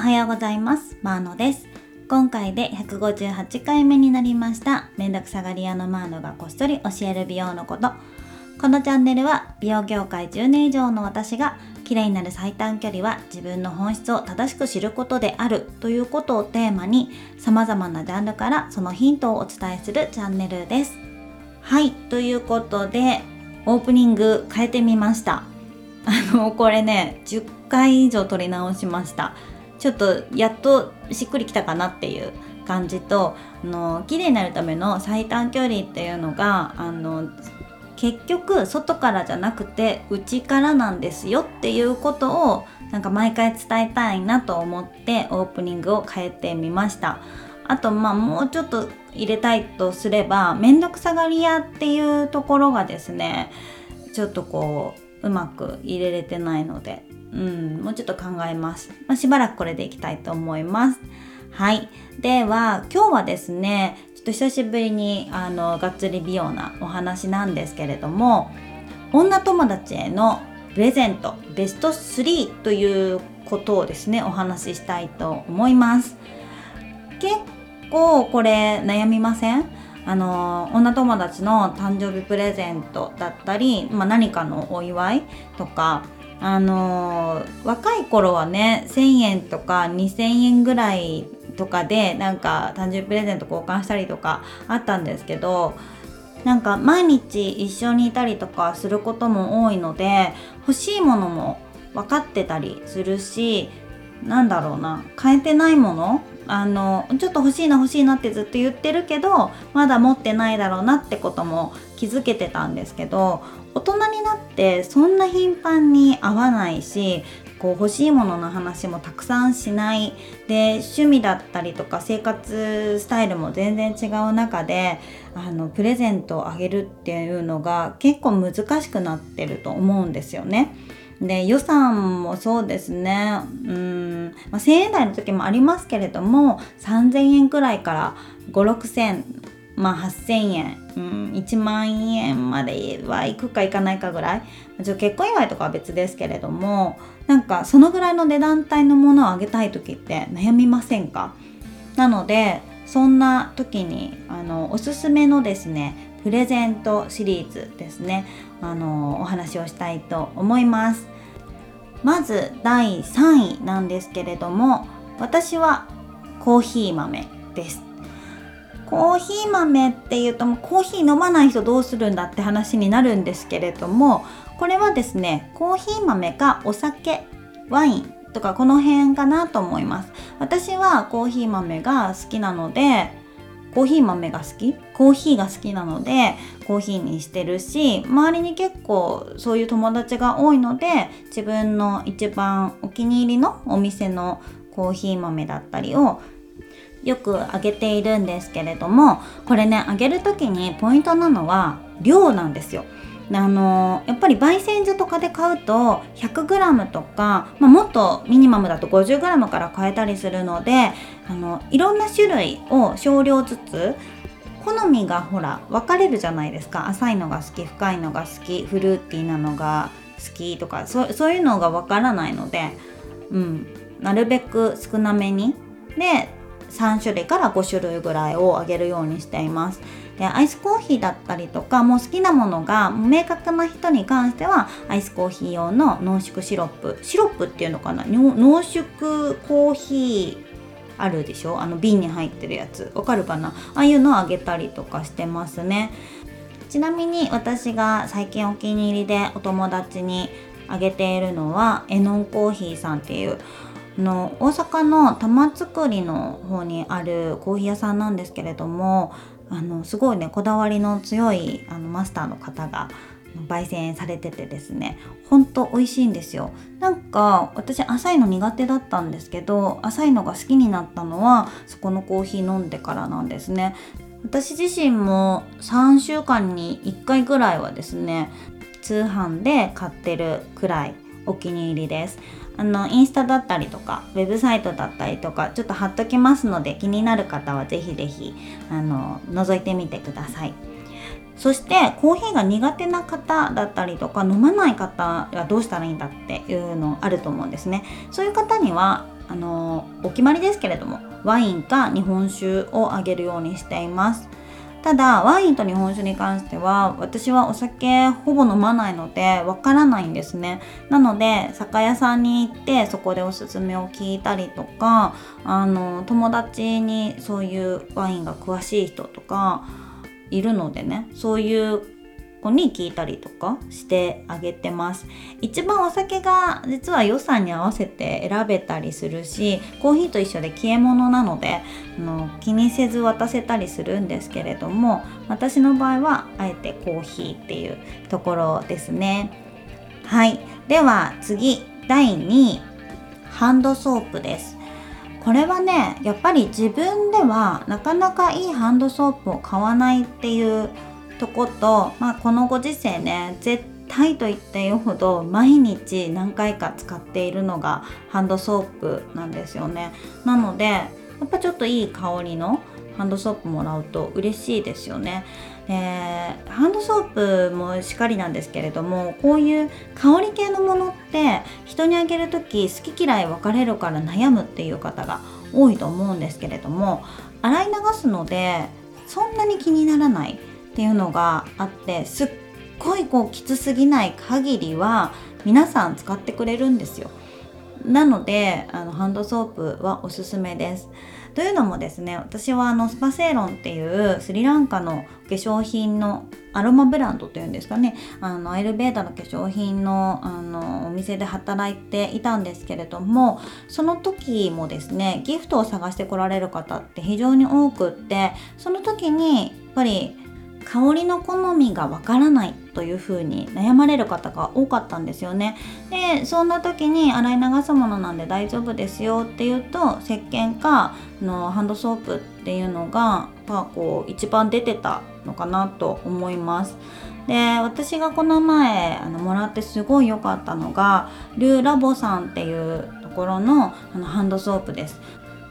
はようございます。マーノです。今回で158回目になりました。めんどくさがり屋のマーノがこっそり教える美容のこと。このチャンネルは美容業界10年以上の私が綺麗になる最短距離は自分の本質を正しく知ることであるということをテーマに様々なジャンルからそのヒントをお伝えするチャンネルです。はいということでオープニング変えてみました。あのこれね10回以上撮り直しました。ちょっとやっとしっくりきたかなっていう感じとあの綺麗になるための最短距離っていうのがあの結局外からじゃなくて内からなんですよっていうことをなんか毎回伝えたいなと思ってオープニングを変えてみました。あとまあもうちょっと入れたいとすれば面倒くさがり屋っていうところがですねちょっとこううまく入れれてないのでうんもうちょっと考えます、まあ、しばらくこれでいきたいと思います。はい。では今日はですねちょっと久しぶりにあのがっつり美容なお話なんですけれども女友達へのプレゼントベスト3ということをですねお話ししたいと思います。結構これ悩みません？あの女友達の誕生日プレゼントだったり、まあ、何かのお祝いとかあの若い頃はね1,000円とか2,000円ぐらいとかでなんか誕生日プレゼント交換したりとかあったんですけどなんか毎日一緒にいたりとかすることも多いので欲しいものも分かってたりするしなんだろうな変えてないものあのちょっと欲しいな欲しいなってずっと言ってるけどまだ持ってないだろうなってことも気づけてたんですけど大人になてそんな頻繁に会わないしこう欲しいものの話もたくさんしないで趣味だったりとか生活スタイルも全然違う中であのプレゼントをあげるっていうのが結構難しくなってると思うんですよね。で予算もそうですねうん、まあ、1,000円台の時もありますけれども3,000円くらいから5,6,000まあ8,000円、うん、1万円まではいくかいかないかぐらい。結婚祝いとかは別ですけれどもなんかそのぐらいの値段帯のものをあげたい時って悩みませんか？なのでそんな時にあのおすすめのですねプレゼントシリーズですね。あのお話をしたいと思います。まず第3位なんですけれども私はコーヒー豆です。コーヒー豆っていうともうコーヒー飲まない人どうするんだって話になるんですけれどもこれはですねコーヒー豆かお酒ワインとかこの辺かなと思います。私はコーヒー豆が好きなのでコーヒー豆が好き？コーヒーが好きなのでコーヒーにしてるし周りに結構そういう友達が多いので自分の一番お気に入りのお店のコーヒー豆だったりをよくあげているんですけれどもこれねあげる時にポイントなのは量なんですよ。あのやっぱり焙煎所とかで買うと 100g とか、まあ、もっとミニマムだと 50g から買えたりするのであのいろんな種類を少量ずつ好みがほら分かれるじゃないですか浅いのが好き深いのが好きフルーティーなのが好きとかそういうのが分からないので、うん、なるべく少なめにで3種類から5種類ぐらいをあげるようにしています。でアイスコーヒーだったりとかもう好きなものが明確な人に関してはアイスコーヒー用の濃縮シロップシロップっていうのかな？濃縮コーヒーあるでしょ？あの瓶に入ってるやつ。わかるかな？ああいうのをあげたりとかしてますね。ちなみに私が最近お気に入りでお友達にあげているのはエノンコーヒーさんっていうの大阪の玉造りの方にあるコーヒー屋さんなんですけれどもあのすごいねこだわりの強いあのマスターの方が焙煎されててですねほんと美味しいんですよ。なんか私浅いの苦手だったんですけど浅いのが好きになったのはそこのコーヒー飲んでからなんですね。私自身も3週間に1回ぐらいはですね通販で買ってるくらいお気に入りです。あのインスタだったりとかウェブサイトだったりとかちょっと貼っときますので気になる方は是非是非あの覗いてみてください。そしてコーヒーが苦手な方だったりとか飲まない方がどうしたらいいんだっていうのあると思うんですね。そういう方にはあのお決まりですけれどもワインか日本酒をあげるようにしています。ただワインと日本酒に関しては私はお酒ほぼ飲まないのでわからないんですね。なので酒屋さんに行ってそこでおすすめを聞いたりとかあの友達にそういうワインが詳しい人とかいるのでねそういう子に聞いたりとかしてあげてます。一番お酒が実は予算に合わせて選べたりするしコーヒーと一緒で消え物なのであの気にせず渡せたりするんですけれども私の場合はあえてコーヒーっていうところですね。はい。では次第2位ハンドソープです。これはねやっぱり自分ではなかなかいいハンドソープを買わないっていうとこと、まあ、このご時世ね絶対と言っていいほど毎日何回か使っているのがハンドソープなんですよねなのでやっぱちょっといい香りのハンドソープもらうと嬉しいですよね。えー、ハンドソープもしっかりなんですけれどもこういう香り系のものって人にあげる時好き嫌い分かれるから悩むっていう方が多いと思うんですけれども洗い流すのでそんなに気にならないっていうのがあってすっごいこうきつすぎない限りは皆さん使ってくれるんですよ。なのであのハンドソープはおすすめです。というのもですね私はあのスパセーロンっていうスリランカの化粧品のアロマブランドというんですかねあのアイルベーダの化粧品のあのお店で働いていたんですけれどもその時もですねギフトを探してこられる方って非常に多くってその時にやっぱり香りの好みがわからないというふうに悩まれる方が多かったんですよね。でそんな時に洗い流すものなんで大丈夫ですよっていうと石鹸かのハンドソープっていうのが、まあ、こう一番出てたのかなと思います。で私がこの前あのもらってすごい良かったのがルーラボさんっていうところのあのハンドソープです。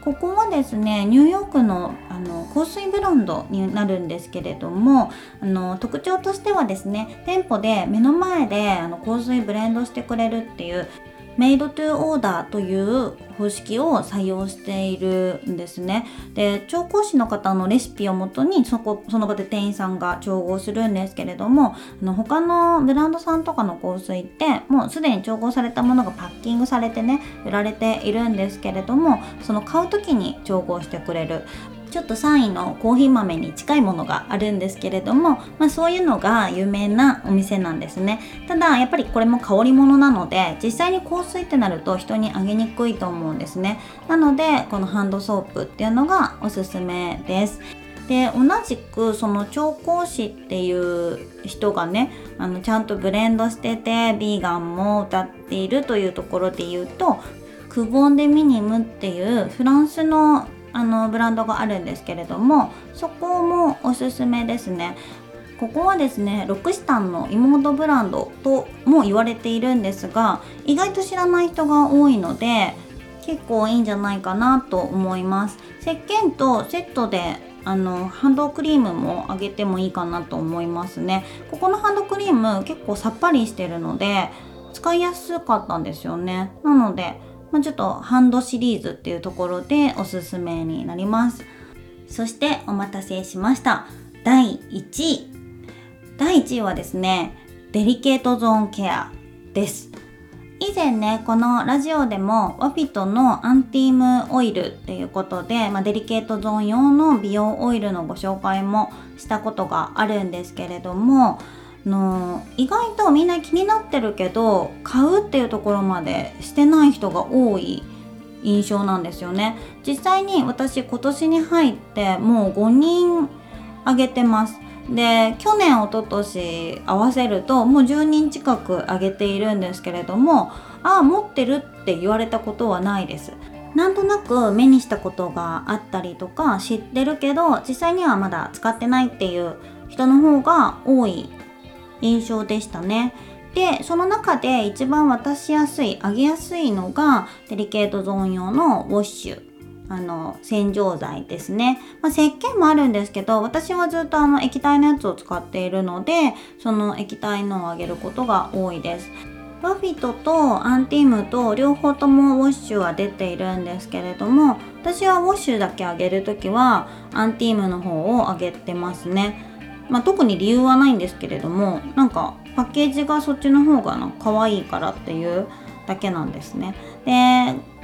ここはですねニューヨークのあの香水ブランドになるんですけれどもあの特徴としてはですね店舗で目の前であの香水ブレンドしてくれるっていうメイドトゥーオーダーという方式を採用しているんですね。で調香師の方のレシピをもとにそこその場で店員さんが調合するんですけれどもあの他のブランドさんとかの香水ってもうすでに調合されたものがパッキングされてね売られているんですけれどもその買う時に調合してくれるちょっと3位のコーヒー豆に近いものがあるんですけれども、まあ、そういうのが有名なお店なんですね。ただやっぱりこれも香り物なので実際に香水ってなると人にあげにくいと思うんですね。なのでこのハンドソープっていうのがおすすめです。で同じくその調香師っていう人がねあのちゃんとブレンドしててビーガンも歌っているというところで言うとクボン・デ・ミニムっていうフランスのあのブランドがあるんですけれどもそこもおすすめですね。ここはですねロクシタンの妹ブランドとも言われているんですが意外と知らない人が多いので結構いいんじゃないかなと思います。石鹸とセットであのハンドクリームもあげてもいいかなと思いますね。ここのハンドクリーム結構さっぱりしてるので使いやすかったんですよね。なのでま、ちょっとハンドシリーズっていうところでおすすめになります。そしてお待たせしました。第1位。第1位はですねデリケートゾーンケアです。以前ねこのラジオでもワフィットのアンティームオイルっていうことで、まあ、デリケートゾーン用の美容オイルのご紹介もしたことがあるんですけれどもの意外とみんな気になってるけど買うっていうところまでしてない人が多い印象なんですよね。実際に私今年に入ってもう5人あげてます。で去年一昨年合わせるともう10人近くあげているんですけれどもああ持ってるって言われたことはないです。なんとなく目にしたことがあったりとか知ってるけど実際にはまだ使ってないっていう人の方が多い印象でしたね。でその中で一番渡しやすい上げやすいのがデリケートゾーン用のウォッシュあの洗浄剤ですね、まあ、石鹸もあるんですけど私はずっとあの液体のやつを使っているのでその液体のをあげることが多いですバフィトとアンティームと両方ともウォッシュは出ているんですけれども私はウォッシュだけあげる時はアンティームの方をあげてますね。まあ、特に理由はないんですけれどもなんかパッケージがそっちの方がな可愛いからっていうだけなんですね。で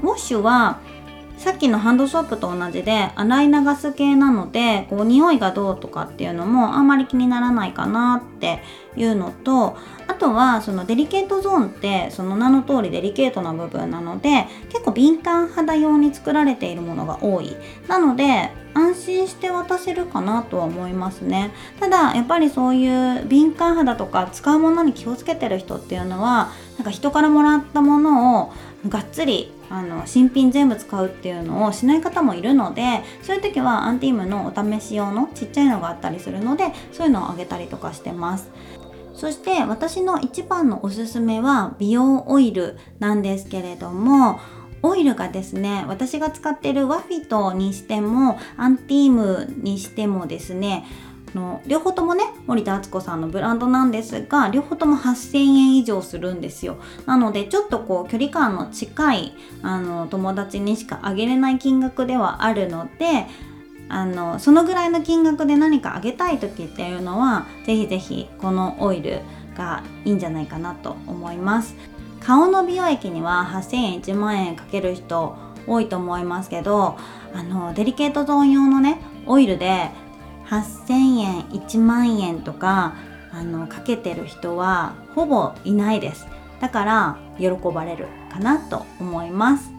ウォッシュはさっきのハンドソープと同じで洗い流す系なのでこう匂いがどうとかっていうのもあんまり気にならないかなっていうのとあとはそのデリケートゾーンってその名の通りデリケートな部分なので結構敏感肌用に作られているものが多い。なので安心して渡せるかなとは思いますね。ただやっぱりそういう敏感肌とか使うものに気をつけてる人っていうのはなんか人からもらったものをがっつりあの新品全部使うっていうのをしない方もいるのでそういう時はアンティームのお試し用のちっちゃいのがあったりするのでそういうのをあげたりとかしてます。そして私の一番のおすすめは美容オイルなんですけれどもオイルがですね私が使ってるワフィトにしてもアンティームにしてもですねの両方ともね森田敦子さんのブランドなんですが両方とも8000円以上するんですよ。なのでちょっとこう距離感の近いあの友達にしかあげれない金額ではあるのであのそのぐらいの金額で何かあげたい時っていうのはぜひぜひこのオイルがいいんじゃないかなと思います。顔の美容液には8000円1万円かける人多いと思いますけどあのデリケートゾーン用のねオイルで8000円1万円とかあのかけてる人はほぼいないです。だから喜ばれるかなと思います。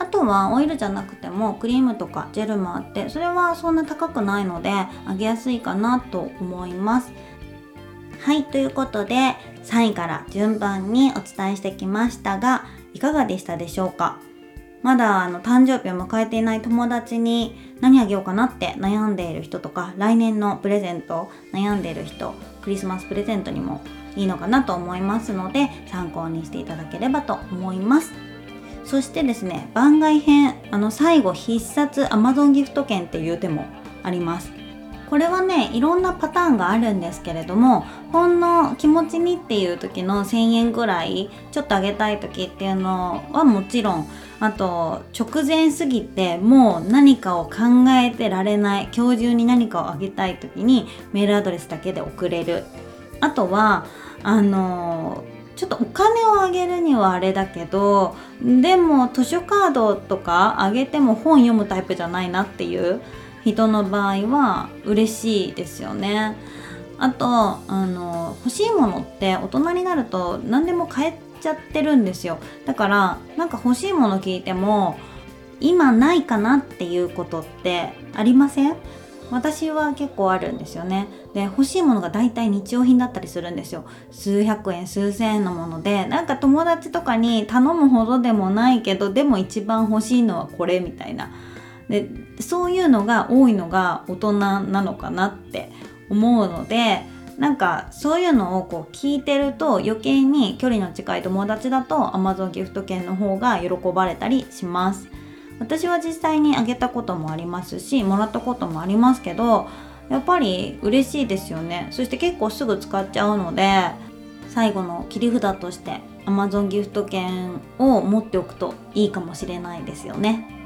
あとはオイルじゃなくてもクリームとかジェルもあってそれはそんな高くないのであげやすいかなと思います。はいということで3位から順番にお伝えしてきましたがいかがでしたでしょうか？まだあの誕生日を迎えていない友達に何あげようかなって悩んでいる人とか来年のプレゼント悩んでいる人クリスマスプレゼントにもいいのかなと思いますので参考にしていただければと思います。そしてですね番外編あの最後必殺 Amazon ギフト券っていう手もあります。これはねいろんなパターンがあるんですけれどもほんの気持ちにっていう時の1000円ぐらいちょっとあげたい時っていうのはもちろんあと直前すぎてもう何かを考えてられない今日中に何かをあげたい時にメールアドレスだけで送れる。あとはあのちょっとお金をあげるにはあれだけどでも図書カードとかあげても本読むタイプじゃないなっていう人の場合は嬉しいですよね。あとあの欲しいものって大人になると何でも買えちゃってるんですよ。だからなんか欲しいもの聞いても今ないかなっていうことってありません？私は結構あるんですよね。で欲しいものが大体日用品だったりするんですよ。数百円数千円のもので。なんか友達とかに頼むほどでもないけどでも一番欲しいのはこれみたいな。でそういうのが多いのが大人なのかなって思うのでなんかそういうのをこう聞いてると余計に距離の近い友達だと Amazon ギフト券の方が喜ばれたりします。私は実際にあげたこともありますしもらったこともありますけどやっぱり嬉しいですよね。そして結構すぐ使っちゃうので最後の切り札として Amazon ギフト券を持っておくといいかもしれないですよね。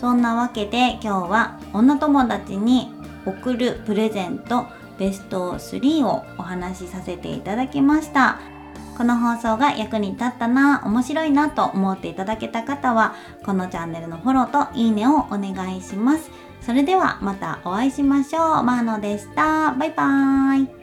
そんなわけで今日は女友達に送るプレゼントベスト3をお話しさせていただきました。この放送が役に立ったな面白いなと思っていただけた方はこのチャンネルのフォローといいねをお願いします。それではまたお会いしましょう。マーノでした。バイバーイ。